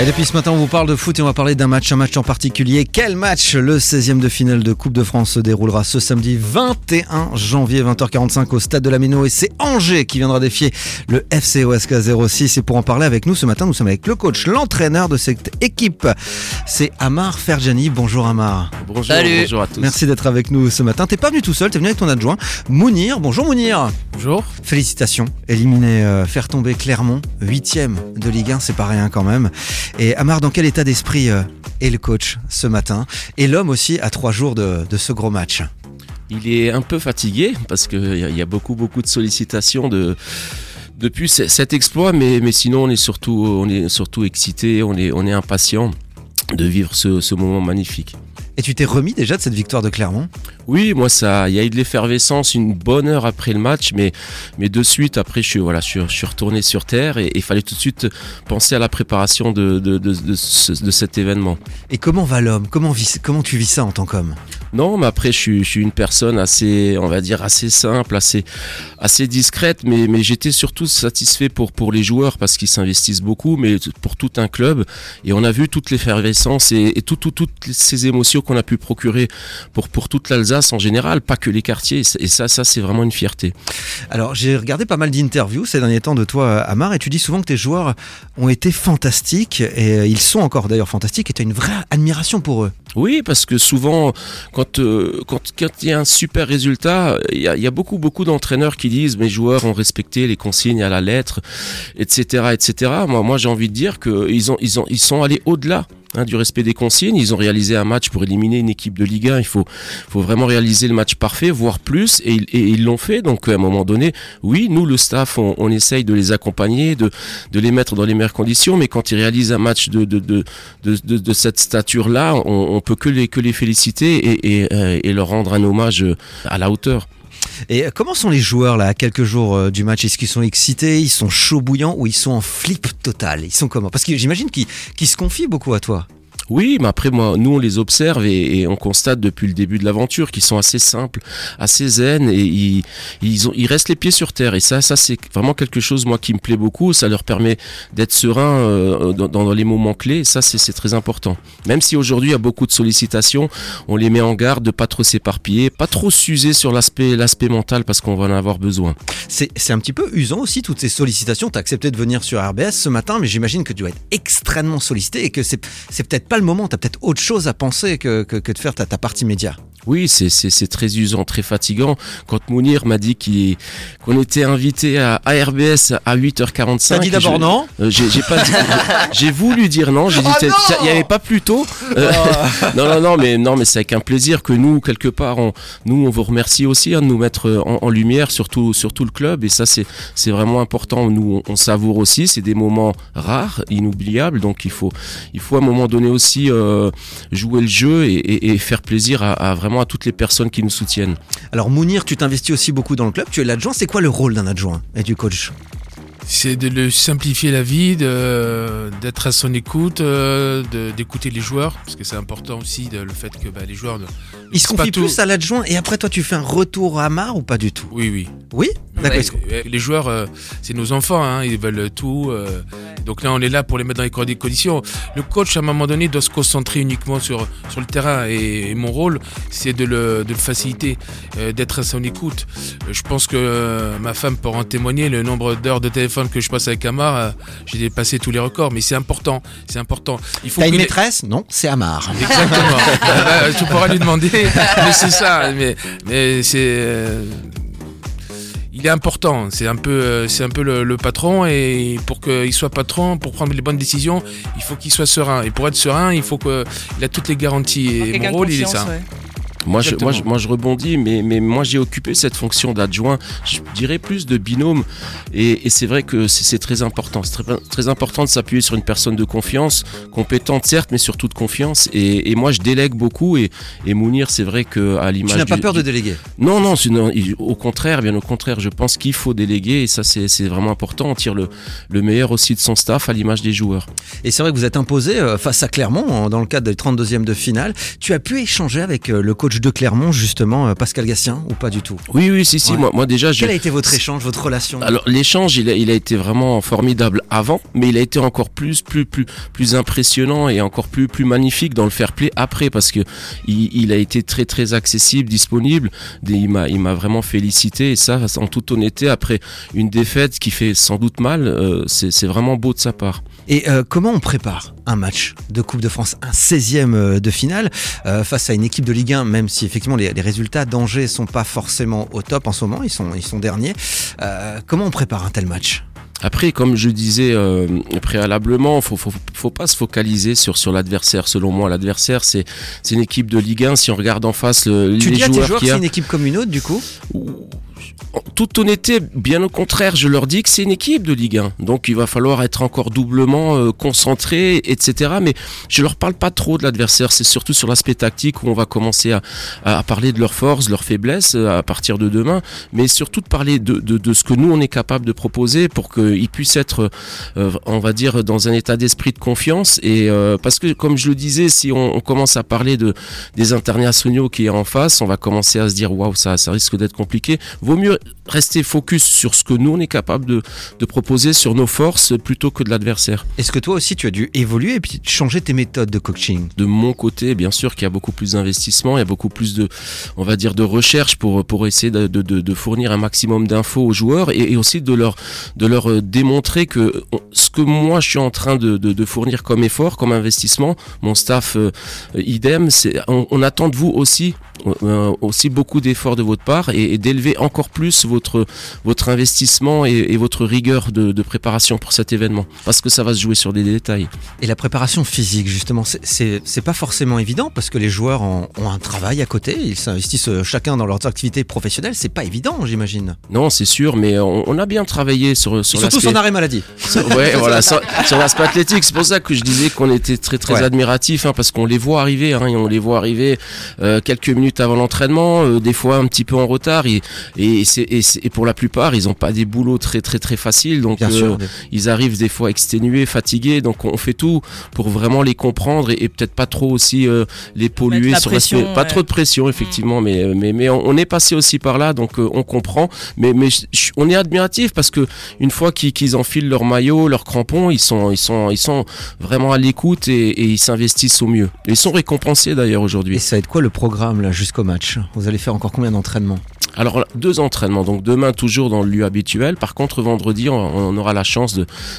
Et depuis ce matin, on vous parle de foot et on va parler d'un match, un match en particulier. Quel match Le 16e de finale de Coupe de France se déroulera ce samedi 21 janvier 20h45 au stade de la Méno et c'est Angers qui viendra défier le FC OSK 06. Et pour en parler avec nous ce matin, nous sommes avec le coach, l'entraîneur de cette équipe. C'est Amar Ferjani. Bonjour Amar. Bonjour, Salut. bonjour à tous. Merci d'être avec nous ce matin. T'es pas venu tout seul, t'es venu avec ton adjoint Mounir. Bonjour Mounir. Bonjour. Félicitations, éliminer, euh, faire tomber Clermont, huitième de Ligue 1, c'est pas rien quand même. Et Amar, dans quel état d'esprit euh, est le coach ce matin? Et l'homme aussi à trois jours de, ce gros match. Il est un peu fatigué parce qu'il y, a- beaucoup, beaucoup de sollicitations de, depuis ce- cet exploit, mais, sinon on est surtout, on est surtout excité, on est, on impatient de vivre ce moment magnifique. Et tu t'es remis déjà de cette victoire de Clermont? Oui, moi ça, il y a eu de l'effervescence une bonne heure après le match, mais, mais de suite après je suis, voilà, je suis, je suis retourné sur terre et il fallait tout de suite penser à la préparation de, de, de, de ce- de cet événement. Et comment va l'homme? Comment, vis- comment tu vis ça en tant qu'homme? Non, mais après, je suis, je suis une personne assez, on va dire, assez simple, assez, assez discrète, mais, mais j'étais surtout satisfait pour, pour les joueurs parce qu'ils s'investissent beaucoup, mais pour tout un club. Et on a vu toute l'effervescence et, et tout, tout- toutes ces émotions qu'on a pu procurer pour, pour toute l'Alsace en général, pas que les quartiers. Et ça, ça c'est vraiment une fierté. Alors j'ai regardé pas mal d'interviews ces derniers temps de toi Amar et tu dis souvent que tes joueurs ont été fantastiques et euh, ils sont encore d'ailleurs fantastiques et tu as une vraie admiration pour eux. Oui, parce que souvent, quand euh, quand quand il y a un super résultat, il y a, il y a beaucoup beaucoup d'entraîneurs qui disent mes joueurs ont respecté les consignes à la lettre, etc., etc. Moi, moi, j'ai envie de dire que ils ont ils ont ils sont allés au-delà. Hein, du respect des consignes, ils ont réalisé un match pour éliminer une équipe de Ligue 1. Il faut, vraiment réaliser le match parfait, voire plus, et, ils- l'ont fait. Donc, à un moment donné, oui, nous, le staff, on, on essaye de les accompagner, de, les mettre dans les meilleures conditions. Mais quand ils réalisent un match de, cette stature-là, on, on peut que les, féliciter euh, et leur rendre un hommage à la hauteur. Et comment sont les joueurs là à quelques jours euh, du match? Est-ce qu'ils sont excités, ils sont chauds bouillants ou ils sont en flip total? Ils sont comment? Parce que j'imagine qu'ils se confient beaucoup à toi. Oui, mais après, moi, nous, on les observe et, on constate depuis le début de l'aventure qu'ils sont assez simples, assez zen et ils, restent les pieds sur terre. Et ça, ça c'est vraiment quelque chose, moi, qui me plaît beaucoup. Ça leur permet d'être serein euh, dans, les moments clés. Et ça, c'est très important. Même si aujourd'hui, il y a beaucoup de sollicitations, on les met en garde de pas trop s'éparpiller, pas trop s'user sur l'aspect mental parce qu'on va en avoir besoin. C'est un petit peu usant aussi toutes ces sollicitations. Tu as accepté de venir sur RBS ce matin, mais j'imagine que tu dois être extrêmement sollicité et que c'est peut-être pas le moment. Tu as peut-être autre chose à penser que, que, que de faire ta, ta partie média. Oui, c'est- très usant, très fatigant. Quand Mounir m'a dit qu'il- qu'on était invité à, à RBS à 8h45. T'as dit d'abord non euh, J'ai pas j'ai voulu dire non. J'ai dit Oh tiens, il y avait pas plus tôt. Euh, non non non mais non mais c'est avec un plaisir que nous quelque part on nous on vous remercie aussi hein, de nous mettre en, en lumière surtout surtout le club et ça c'est c'est vraiment important. Nous on, on savoure aussi. C'est des moments rares, inoubliables. Donc il faut il faut à un moment donné aussi euh, jouer le jeu et, et- et faire plaisir à, à vraiment à toutes les personnes qui nous soutiennent. Alors Mounir, tu t'investis aussi beaucoup dans le club. Tu es l'adjoint. C'est quoi le rôle d'un adjoint et du coach? C'est de le simplifier la vie, de- d'être à son écoute, euh, d'écouter les joueurs, parce que c'est important aussi de- le fait que bah, les joueurs. ne- Il se c'est pas confie tout. plus à l'adjoint et après toi tu fais un retour à Amar ou pas du tout? Oui, oui. Oui? D'accord. Ouais, Est-ce que- ouais, Les joueurs, euh, c'est nos enfants, hein, ils veulent tout. euh, donc là, on est là pour les mettre dans les co- conditions. Le coach, à un moment donné, doit se concentrer uniquement sur, sur le terrain. Et, et mon rôle, c'est de le, de le faciliter, euh, d'être à son écoute. Je pense que euh, ma femme peut en témoigner. Le nombre d'heures de téléphone que je passe avec Amar, euh, j'ai dépassé tous les records. Mais c'est important, c'est important. Il faut T'as une les- maîtresse? Non, c'est Amar. Exactement. Euh, bah, tu pourras lui demander, mais c'est ça. Mais, mais c'est, euh, il est important. C'est un peu, euh, c'est un peu le, le patron et pour qu'il soit patron, pour prendre les bonnes décisions, il faut qu'il soit serein. Et pour être serein, il faut qu'il a toutes les garanties. Et mon rôle, il est ça. ouais. Moi je, moi, je, moi, je rebondis, mais, mais moi, j'ai occupé cette fonction d'adjoint, je dirais plus de binôme. Et, et c'est vrai que c'est très important. C'est très, très important de s'appuyer sur une personne de confiance, compétente certes, mais surtout de confiance. Et, et moi, je délègue beaucoup. Et, et Mounir, c'est vrai qu'à l'image. Tu n'as pas peur de déléguer? Non, non, non, au contraire, bien au contraire, je pense qu'il faut déléguer. Et ça, c'est vraiment important. On tire le, le meilleur aussi de son staff à l'image des joueurs. Et c'est vrai que vous êtes imposé euh, face à Clermont dans le cadre des 32e de finale. Tu as pu échanger avec euh, le coach coach de Clermont, justement, Pascal Gassien, ou pas du tout Oui, oui, si, si. Moi, moi, déjà, quel a été votre échange, votre relation Alors l'échange, il a, il a été vraiment formidable avant, mais il a été encore plus, plus, plus, plus impressionnant et encore plus, plus magnifique dans le fair play après, parce que il, il a été très, très accessible, disponible. Il m'a, il m'a vraiment félicité et ça, en toute honnêteté, après une défaite qui fait sans doute mal, euh, c'est vraiment beau de sa part. Et euh, comment on prépare un match de Coupe de France, un 16e euh, de finale, face à une équipe de Ligue 1, même si effectivement les, résultats d'Angers sont pas forcément au top en ce moment, ils sont, ils sont derniers. comment on prépare un tel match? Après, comme je disais préalablement, faut, faut, faut pas se focaliser sur sur l'adversaire. Selon moi, l'adversaire c'est c'est une équipe de Ligue 1. Si on regarde en face le, tu les dis à joueurs, tes c'est une équipe comme une autre du coup? En toute honnêteté, bien au contraire, je leur dis que c'est une équipe de Ligue 1. Donc il va falloir être encore doublement euh, concentré, etc. Mais je leur parle pas trop de l'adversaire. C'est surtout sur l'aspect tactique où on va commencer à, parler de leurs forces, leurs faiblesses euh, à partir de demain. Mais surtout de parler de, ce que nous on est capable de proposer pour qu'ils puissent être, euh, on va dire, dans un état d'esprit de confiance. Et parce que comme je le disais, si on, commence à parler de des internationaux qui est en face, on va commencer à se dire waouh, ça risque d'être compliqué. Vaut mieux rester focus sur ce que nous on est capable de, de proposer, sur nos forces plutôt que de l'adversaire. Est-ce que toi aussi tu as dû évoluer et puis changer tes méthodes de coaching? De mon côté, bien sûr qu'il y a beaucoup plus d'investissement, il y a beaucoup plus de, on va dire, de recherche pour, pour essayer de, de, de fournir un maximum d'infos aux joueurs et, et, aussi de leur, de leur euh, démontrer que ce que moi je suis en train de, de, fournir comme effort, comme investissement, mon staff euh, idem, on, on, attend de vous aussi euh, aussi beaucoup d'efforts de votre part et, et d'élever encore plus votre, votre investissement et, et votre rigueur de, de, préparation pour cet événement parce que ça va se jouer sur des détails. Et la préparation physique, justement, c'est pas forcément évident parce que les joueurs ont, ont un travail à côté, ils s'investissent chacun dans leurs activités professionnelles, c'est pas évident, j'imagine. Non, c'est sûr, mais on, on, a bien travaillé sur, sur Surtout son arrêt maladie. Sur, ouais, voilà, sur, sur l'aspect athlétique, c'est pour ça que je disais qu'on était très très ouais. admiratif hein, parce qu'on les voit arriver, hein, et on les voit arriver euh, quelques minutes avant l'entraînement, euh, des fois un petit peu en retard, et, et, et, et pour la plupart, ils n'ont pas des boulots très très très faciles, donc euh, sûr, ils arrivent des fois exténués, fatigués, donc on fait tout pour vraiment les comprendre et, peut-être pas trop aussi euh, les polluer sur pression, Pas trop de pression, effectivement, mmh. mais, mais, mais on, on, est passé aussi par là, donc euh, on comprend, mais, mais on est admiratif parce que une fois qu'ils qu enfilent leur maillot, leurs crampons, ils sont, ils sont, ils sont vraiment à l'écoute et, et, ils s'investissent au mieux. Ils sont récompensés d'ailleurs aujourd'hui. Et ça va être quoi le programme là jusqu'au match? Vous allez faire encore combien d'entraînements? Alors deux entraînements, donc demain toujours dans le lieu habituel. Par contre vendredi on, on aura la chance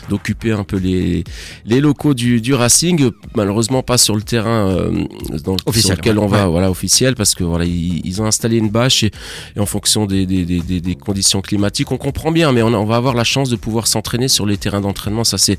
d'occuper un peu les, les locaux du, du, Racing. Malheureusement pas sur le terrain euh, dans, officiel, sur lequel ouais. on va, voilà officiel, parce que voilà ils, ils ont installé une bâche et, et en fonction des, des, des, des, conditions climatiques, on comprend bien, mais on, on va avoir la chance de pouvoir s'entraîner sur les terrains d'entraînement. Ça c'est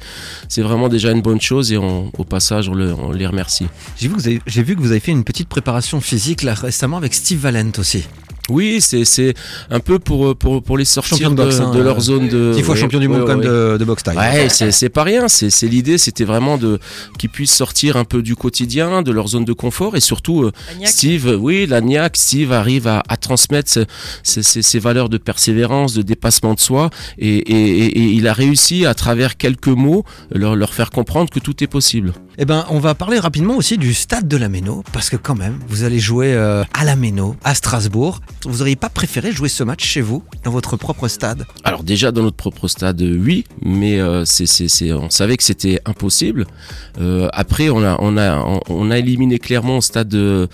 c'est vraiment déjà une bonne chose et on, au passage on, le, on les remercie. J'ai vu, que vous avez, vu que vous avez fait une petite préparation physique là récemment avec Steve Valent aussi. Oui, c'est un peu pour, pour, pour les sortir champion de, boxe, de, hein, de leur zone de. Dix fois ouais, champion du monde ouais, quand même de, de boxe taille. Ouais, c'est pas rien. C'est l'idée, c'était vraiment de qu'ils puissent sortir un peu du quotidien, de leur zone de confort et surtout euh, Steve, oui, l'agnac, Steve arrive à, à transmettre ces, valeurs de persévérance, de dépassement de soi et, et, et, il a réussi à travers quelques mots leur, leur faire comprendre que tout est possible. Eh ben, on va parler rapidement aussi du stade de la Méno parce que quand même, vous allez jouer euh, à la Méno, à Strasbourg. Vous n'auriez pas préféré jouer ce match chez vous, dans votre propre stade? Alors déjà dans notre propre stade, oui, mais euh, c'est, c'est, on savait que c'était impossible. Euh, après, on a, on, a, on a éliminé clairement au stade de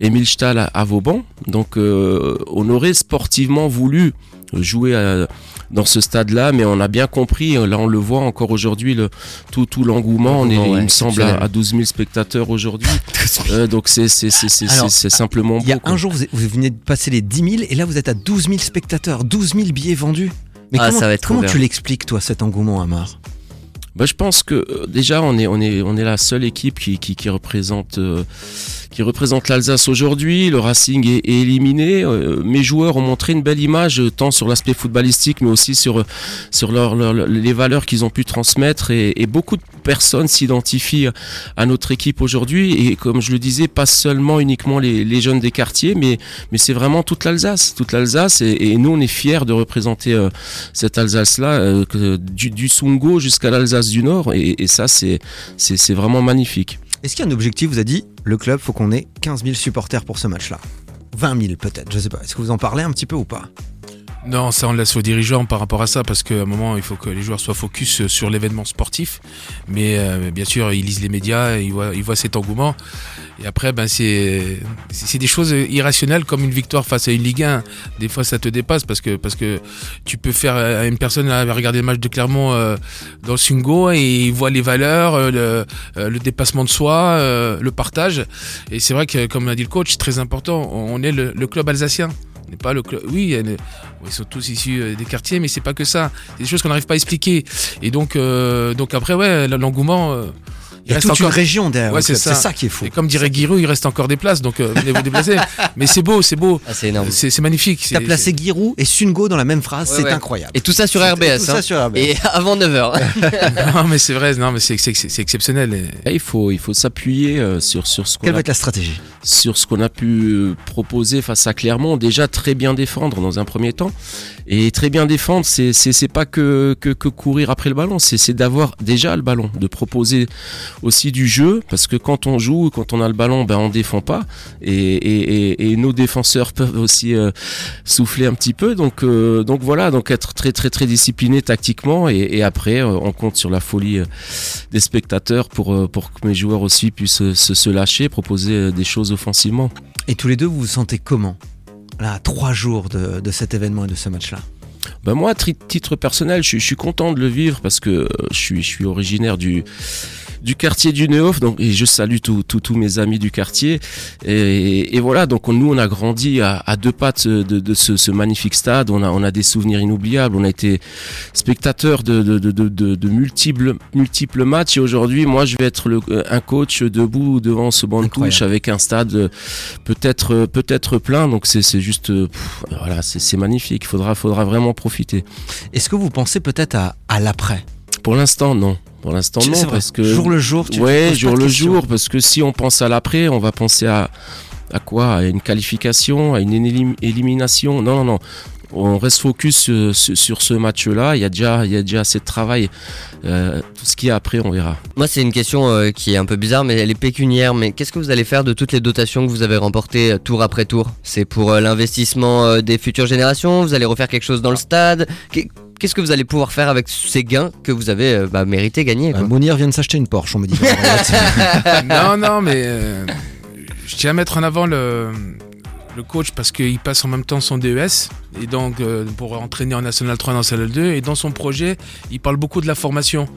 Émile Stahl à, à Vauban, donc euh, on aurait sportivement voulu jouer à, dans ce stade-là, mais on a bien compris, là on le voit encore aujourd'hui, le, tout, tout l'engouement, on est, ouais, il me semble, à, à 12 000 spectateurs aujourd'hui, euh, donc c'est, c'est, c'est, c'est, c'est simplement Il y a un jour, vous, vous venez de passer les 10 000, et là vous êtes à 12 000 spectateurs, 12 000 billets vendus. Mais ah, comment, ça va être comment tu l'expliques, toi, cet engouement, Amar? Bah, je pense que euh, déjà on est on est on est la seule équipe qui qui, qui représente euh, qui représente l'Alsace aujourd'hui. Le Racing est, éliminé. Euh, mes joueurs ont montré une belle image tant sur l'aspect footballistique mais aussi sur sur leur, leur les valeurs qu'ils ont pu transmettre et, beaucoup de personnes s'identifient à notre équipe aujourd'hui et comme je le disais pas seulement uniquement les, jeunes des quartiers mais mais c'est vraiment toute l'Alsace toute l'Alsace et, nous on est fiers de représenter euh, cette Alsace là euh, du, du Sungo jusqu'à l'Alsace du Nord et, ça c'est vraiment magnifique. Est-ce qu'il y a un objectif Vous a dit le club, faut qu'on ait 15 000 supporters pour ce match-là? 20 000 peut-être, je sais pas. Est-ce que vous en parlez un petit peu ou pas? Non, ça on laisse aux dirigeants par rapport à ça, parce qu'à un moment, il faut que les joueurs soient focus sur l'événement sportif. Mais euh, bien sûr, ils lisent les médias, ils voient, cet engouement. Et après, ben, c'est c'est des choses irrationnelles comme une victoire face à une Ligue 1. Des fois, ça te dépasse parce que, parce que tu peux faire à une personne regarder le match de Clermont euh, dans le Sungo et il voit les valeurs, euh, le, euh, dépassement de soi, euh, le partage. Et c'est vrai que, comme l'a dit le coach, très important. On est le club alsacien. N'est pas le club. Oui, ils sont tous issus euh, des quartiers, mais c'est pas que ça. C'est des choses qu'on n'arrive pas à expliquer. Et donc, euh, après, ouais, l'engouement. euh, Il y a toute une région derrière. Ouais, c'est ça. C'est ça qui est fou. et comme dirait Giroud, il reste encore des places, donc euh, venez vous déplacer. Mais c'est beau, c'est beau. Ah, c'est énorme. C'est magnifique. T'as placé Giroud et Sungo dans la même phrase, Ouais, c'est ouais. incroyable. Et tout ça sur Tout RBS. ça hein. sur RBS. Et avant 9h. c'est- Non, mais c'est vrai, non, mais c'est exceptionnel. Et- Et il faut, il faut s'appuyer euh, sur, sur ce qu'on Quelle a va être la stratégie sur ce qu'on a pu euh, proposer face à Clermont. Déjà très bien défendre dans un premier temps. Et très bien défendre, c'est c'est c'est pas que, que, que courir après le ballon, c'est c'est d'avoir déjà le ballon, de proposer aussi du jeu, parce que quand on joue, quand on a le ballon, ben on défend pas. Et, et, et, et nos défenseurs peuvent aussi euh, souffler un petit peu. Donc, euh, donc voilà, donc être très très très discipliné tactiquement. Et, après, euh, on compte sur la folie des spectateurs pour, pour que mes joueurs aussi puissent se, se lâcher, proposer des choses offensivement. Et tous les deux, vous vous sentez comment Là, à trois jours de, de cet événement et de ce match-là? Ben moi, titre personnel, je, suis- je suis content de le vivre parce que je suis, je suis originaire du, du quartier du Neuf, donc et je salue tous mes amis du quartier. Et, et voilà, donc on- nous, on a grandi à, à deux pattes de, de ce, ce magnifique stade. On a, on a des souvenirs inoubliables. On a été spectateurs de, multiples, multiples matchs. Et aujourd'hui, moi, je vais être le, un coach debout devant ce banc de touche avec un stade peut-être peut-être plein. Donc c'est juste, pff, voilà, c'est c'est magnifique. Il faudra, faudra vraiment profiter. Est-ce que vous pensez peut-être à, à l'après? Pour l'instant, non. Pour l'instant, non, vrai. parce que Jour le jour, tu ouais, jour le jour, parce que si on pense à l'après, on va penser à à quoi? À une qualification, à une élim- élimination? Non, non, non. On reste focus sur, sur ce match-là. Il y a déjà, il y a déjà assez de travail. Euh, tout ce qui est après, on verra. Moi, c'est une question euh, qui est un peu bizarre, mais elle est pécuniaire. Mais qu'est-ce que vous allez faire de toutes les dotations que vous avez remportées euh, tour après tour? C'est pour euh, l'investissement euh, des futures générations? Vous allez refaire quelque chose dans le stade? Qu'est-ce que vous allez pouvoir faire avec ces gains que vous avez euh, bah, mérité gagner Euh, quoi Mounir vient de s'acheter une Porsche, on me dit. non, non, mais euh, je tiens à mettre en avant le, le coach parce qu'il passe en même temps son DES et donc euh, pour entraîner en National 3 dans National 2 et dans son projet il parle beaucoup de la formation.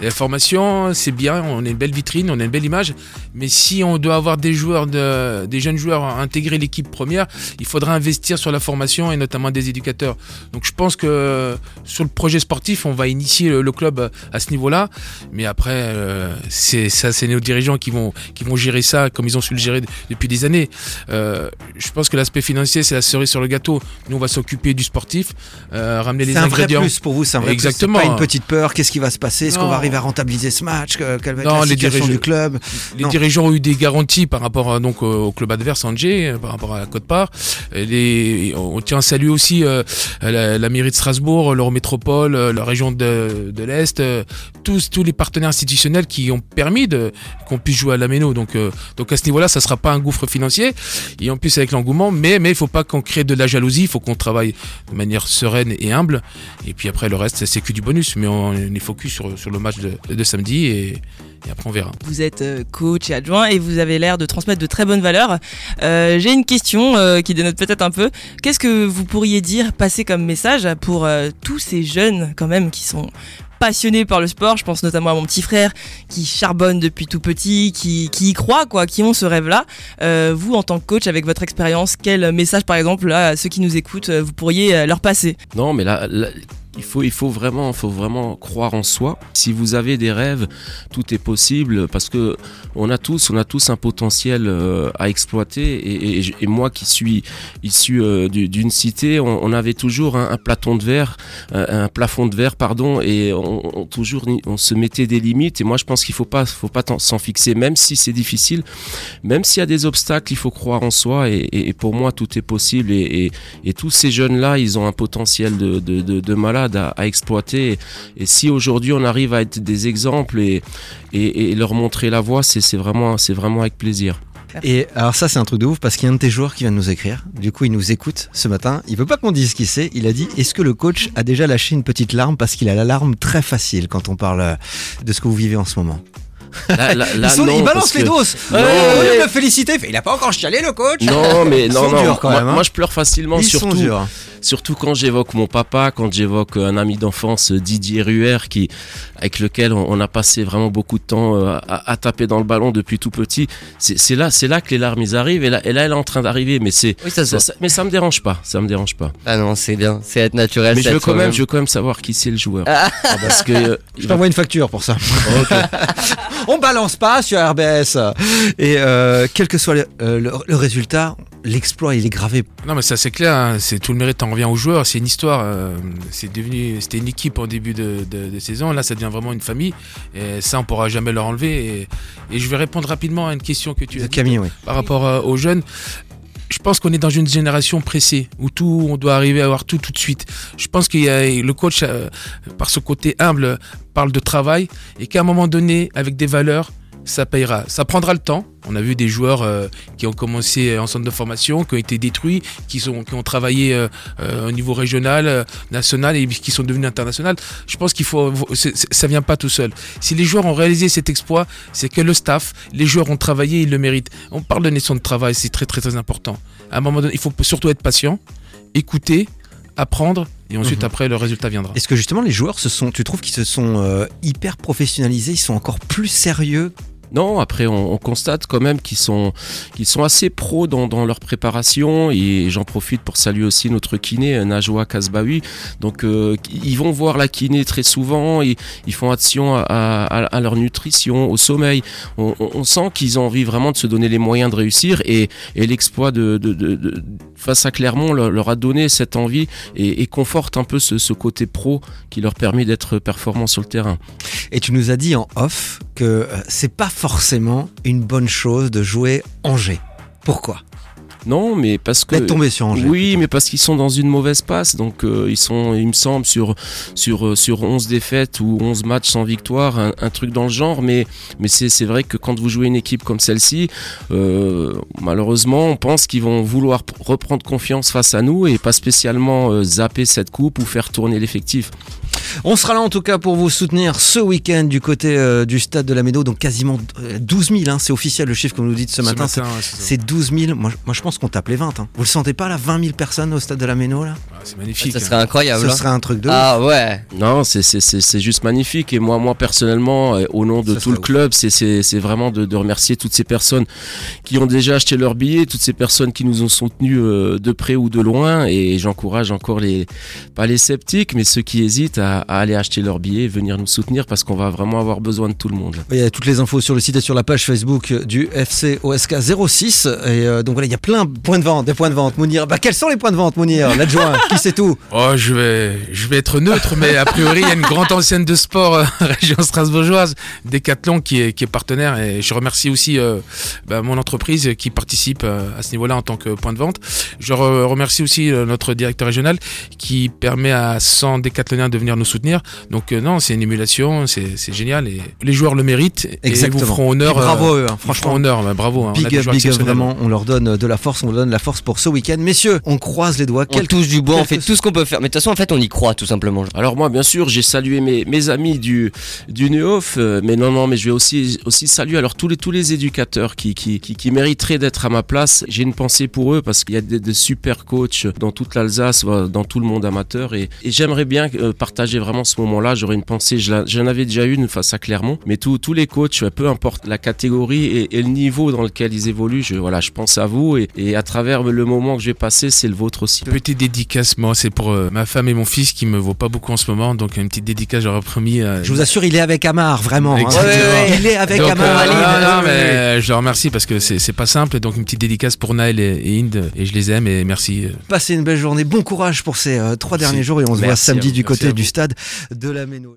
La formation c'est bien, on a une belle vitrine, on a une belle image, mais si on doit avoir des joueurs, de, des jeunes joueurs à intégrer l'équipe première, il faudra investir sur la formation et notamment des éducateurs. Donc je pense que sur le projet sportif on va initier le, club à ce niveau-là, mais après euh, c'est ça c'est nos dirigeants qui vont qui vont gérer ça comme ils ont su le gérer depuis des années. Euh, je pense que l'aspect financier c'est la cerise sur le gâteau. Nous on va du sportif, euh, ramener les C'est un vrai ingrédients. plus pour vous, c'est un vrai plus. Exactement. C'est pas une petite peur. Qu'est-ce qui va se passer? Est-ce qu'on va arriver à rentabiliser ce match? Que- Quelle va être Non, la situation dirigeants- du club? Les Non. dirigeants ont eu des garanties par rapport donc, au au club adverse Angers, euh, par rapport à la Côte-Part. Et les- on tient à saluer aussi euh, la, la mairie de Strasbourg, l'Eurométropole, euh, la région de, de l'Est, euh, tous, tous les partenaires institutionnels qui ont permis de, qu'on puisse jouer à la Méno. Donc, euh, donc à ce niveau-là, ça sera pas un gouffre financier. Et en plus avec l'engouement, mais mais il faut pas qu'on crée de la jalousie, il faut qu'on travaille de manière sereine et humble. Et puis après le reste, c'est que du bonus. Mais on est focus sur, sur le match de, samedi et, après on verra. Vous êtes euh, coach et adjoint et vous avez l'air de transmettre de très bonnes valeurs. Euh, J'ai une question euh, qui dénote peut-être un peu. Qu'est-ce que vous pourriez dire, passer comme message pour tous ces jeunes quand même qui sont passionnés par le sport Je pense notamment à mon petit frère qui charbonne depuis tout petit, qui, y croit, quoi, qui ont ce rêve-là. Euh, vous, en tant que coach, avec votre expérience, quel message, par exemple, à ceux qui nous écoutent, euh, vous pourriez euh, leur passer? Non, mais là, il faut, il faut vraiment, faut vraiment croire en soi. Si vous avez des rêves, tout est possible parce que on a tous, on a tous un potentiel euh, à exploiter. Et, moi qui suis issu euh, du- d'une cité, on, avait toujours un, de verre, un, un plafond de verre, pardon, et on, toujours on se mettait des limites. Et moi, je pense qu'il faut pas, faut pas s'en fixer, même si c'est difficile, même s'il y a des obstacles, il faut croire en soi. Et, pour moi, tout est possible. Et, tous ces jeunes-là, ils ont un potentiel de malade à, à exploiter. Et, si aujourd'hui on arrive à être des exemples et, et, et leur montrer la voie, c'est c'est vraiment, c'est vraiment avec plaisir. Et alors ça c'est un truc de ouf parce qu'il y a un de tes joueurs qui vient de nous écrire. Du coup il nous écoute ce matin. Il veut pas qu'on dise qui c'est. Il a dit est-ce que le coach a déjà lâché une petite larme parce qu'il a la larme très facile quand on parle euh, de ce que vous vivez en ce moment? Là, là, là, Ils sont- non, il balance parce les que- doses. Non, Ouais, au lieu mais- de le féliciter, il a pas encore chialé le coach. Non, mais non, non. durs quand moi, même, hein. moi, je pleure facilement, Ils sont surtout, durs. surtout quand j'évoque mon papa, quand j'évoque un ami d'enfance, Didier Ruher, qui, avec lequel on, on a passé vraiment beaucoup de temps euh, à, à taper dans le ballon depuis tout petit. C'est là, c'est là que les larmes ils arrivent. Et là, et là elle est en train d'arriver. Mais c'est, Oui, ça ça, mais ça me dérange pas. Ça me dérange pas. Ah non, c'est bien, c'est être naturel. mais je veux quand même, soi-même. je veux quand même savoir qui c'est le joueur. Ah. Parce que euh, Je t'envoie une facture pour ça. On balance pas sur RBS. Et euh, quel que soit le, euh, le- le résultat, l'exploit il est gravé. Non mais ça c'est clair, hein, c'est tout le mérite en revient aux joueurs, c'est une histoire, euh, c'est devenu, c'était une équipe en début de, de- de saison, là ça devient vraiment une famille, et ça on pourra jamais leur enlever. Et, et je vais répondre rapidement à une question que tu as dit Camille, oui. par rapport euh, aux jeunes. Je pense qu'on est dans une génération pressée où tout, on doit arriver à avoir tout tout de suite. Je pense a le coach, euh, par ce côté humble, parle de travail et qu'à un moment donné, avec des valeurs, ça payera. Ça prendra le temps. On a vu des joueurs euh, qui ont commencé en centre de formation, qui ont été détruits, qui, sont, qui ont travaillé euh, euh, au niveau régional, national et qui sont devenus internationaux. Je pense qu'il faut, c'est- ça vient pas tout seul. Si les joueurs ont réalisé cet exploit, c'est que le staff, les joueurs ont travaillé, ils le méritent. On parle de naissance de travail, c'est très très très important. À un moment donné, il faut surtout être patient, écouter, apprendre, et ensuite Mhm. après le résultat viendra. Est-ce que justement les joueurs se sont, tu trouves qu'ils se sont euh, hyper professionnalisés, ils sont encore plus sérieux Non, après on, on constate quand même qu'ils sont, qu'ils sont assez pros dans, dans leur préparation et j'en profite pour saluer aussi notre kiné Najwa Kasbaoui. Donc euh, ils vont voir la kiné très souvent, ils, ils font attention à, leur nutrition, au sommeil. On, sent qu'ils ont envie vraiment de se donner les moyens de réussir et, et l'exploit de, de- de- de- face à Clermont leur, a donné cette envie et, et conforte un peu ce, ce côté pro qui leur permet d'être performants sur le terrain. Et tu nous as dit en off que euh, c'est pas forcément une bonne chose de jouer Angers. Pourquoi? Non, mais parce que tombé sur Angers. Oui, mais parce qu'ils sont dans une mauvaise passe. Donc, euh, ils sont, il me semble, sur, sur, euh, sur 11 défaites ou 11 matchs sans victoire, un, un truc dans le genre. Mais, mais c'est vrai que quand vous jouez une équipe comme celle-ci, euh, malheureusement, on pense qu'ils vont vouloir reprendre confiance face à nous et pas spécialement euh, zapper cette coupe ou faire tourner l'effectif. On sera là en tout cas pour vous soutenir ce week-end du côté euh, du stade de la Méno, donc quasiment euh, 12 000, hein, c'est officiel le chiffre que vous nous dites ce matin. c'est- ouais, c'est ça. C'est 12 000, moi, je- moi je pense qu'on tape les 20. hein. Vous le sentez pas là 20 000 personnes au stade de la Méno là? Ah, c'est magnifique. Ça hein. serait incroyable. Ce hein. serait un truc de ouf. Ah ouais. Non, c'est- juste magnifique. Et moi, moi personnellement, euh, au nom de Ça tout le ouf. club, c'est- vraiment de, de remercier toutes ces personnes qui ont déjà acheté leur billet, toutes ces personnes qui nous ont soutenus euh, de près ou de loin. Et j'encourage encore les, pas les sceptiques, mais ceux qui hésitent à, à aller acheter leur billet, venir nous soutenir parce qu'on va vraiment avoir besoin de tout le monde. Il y a toutes les infos sur le site et sur la page Facebook du FC OSK 06. Et euh, donc voilà, il y a plein de points de vente, des points de vente. Mounir, bah quels sont les points de vente, Mounir L'adjoint, qui sait tout? Oh, je vais, je vais être neutre, mais a priori, il y a une grande ancienne de sport euh, région strasbourgeoise, Decathlon, qui est, qui est partenaire. Et je remercie aussi euh, bah, mon entreprise qui participe euh, à ce niveau-là en tant que point de vente. Je re- remercie aussi euh, notre directeur régional qui permet à 100 décathloniens de venir nous soutenir. Donc euh, non, c'est une émulation, c'est génial. Et les joueurs le méritent. Et Exactement. vous feront honneur. Et bravo à eux, hein, ils feront franchement. honneur, bah, bravo. hein. On a Big des up, joueurs big up, exceptionnels. vraiment. On leur donne de la force, on leur donne de la force pour ce week-end. Messieurs, on croise les doigts. On Quel- touche du bois, on fait tout ce qu'on peut faire. Mais de toute façon, en fait, on y croit tout simplement. Alors moi, bien sûr, j'ai salué mes, mes amis du, du Neof, euh, mais non, non, mais je vais aussi, aussi saluer alors tous les, tous les éducateurs qui, qui, qui, qui mériteraient d'être à ma place. J'ai une pensée pour eux parce qu'il y a des, des super coachs dans toute l'Alsace, dans tout le monde amateur, et, et j'aimerais bien euh, partager vraiment ce moment-là. J'aurais une pensée, j'en avais déjà une face à Clermont, mais tous tous les coachs, euh, peu importe la catégorie et, et le niveau dans lequel ils évoluent, je, voilà, je pense à vous, et, et à travers le moment que je vais passer, c'est le vôtre aussi. Petite dédicace, moi, c'est pour euh, ma femme et mon fils qui me vaut pas beaucoup en ce moment. Donc, une petite dédicace, j'aurais promis. euh, Je vous assure, il est avec Amar, vraiment. hein. Ouais, ouais. Il est avec Donc, Amar. euh, Ali. non, mais je leur remercie parce que c'est pas simple. Donc une petite dédicace pour Naël et, et Inde et je les aime et merci. Passez une belle journée. Bon courage pour ces euh, trois Merci. derniers jours et on se voit Merci samedi du côté du stade de la Méno.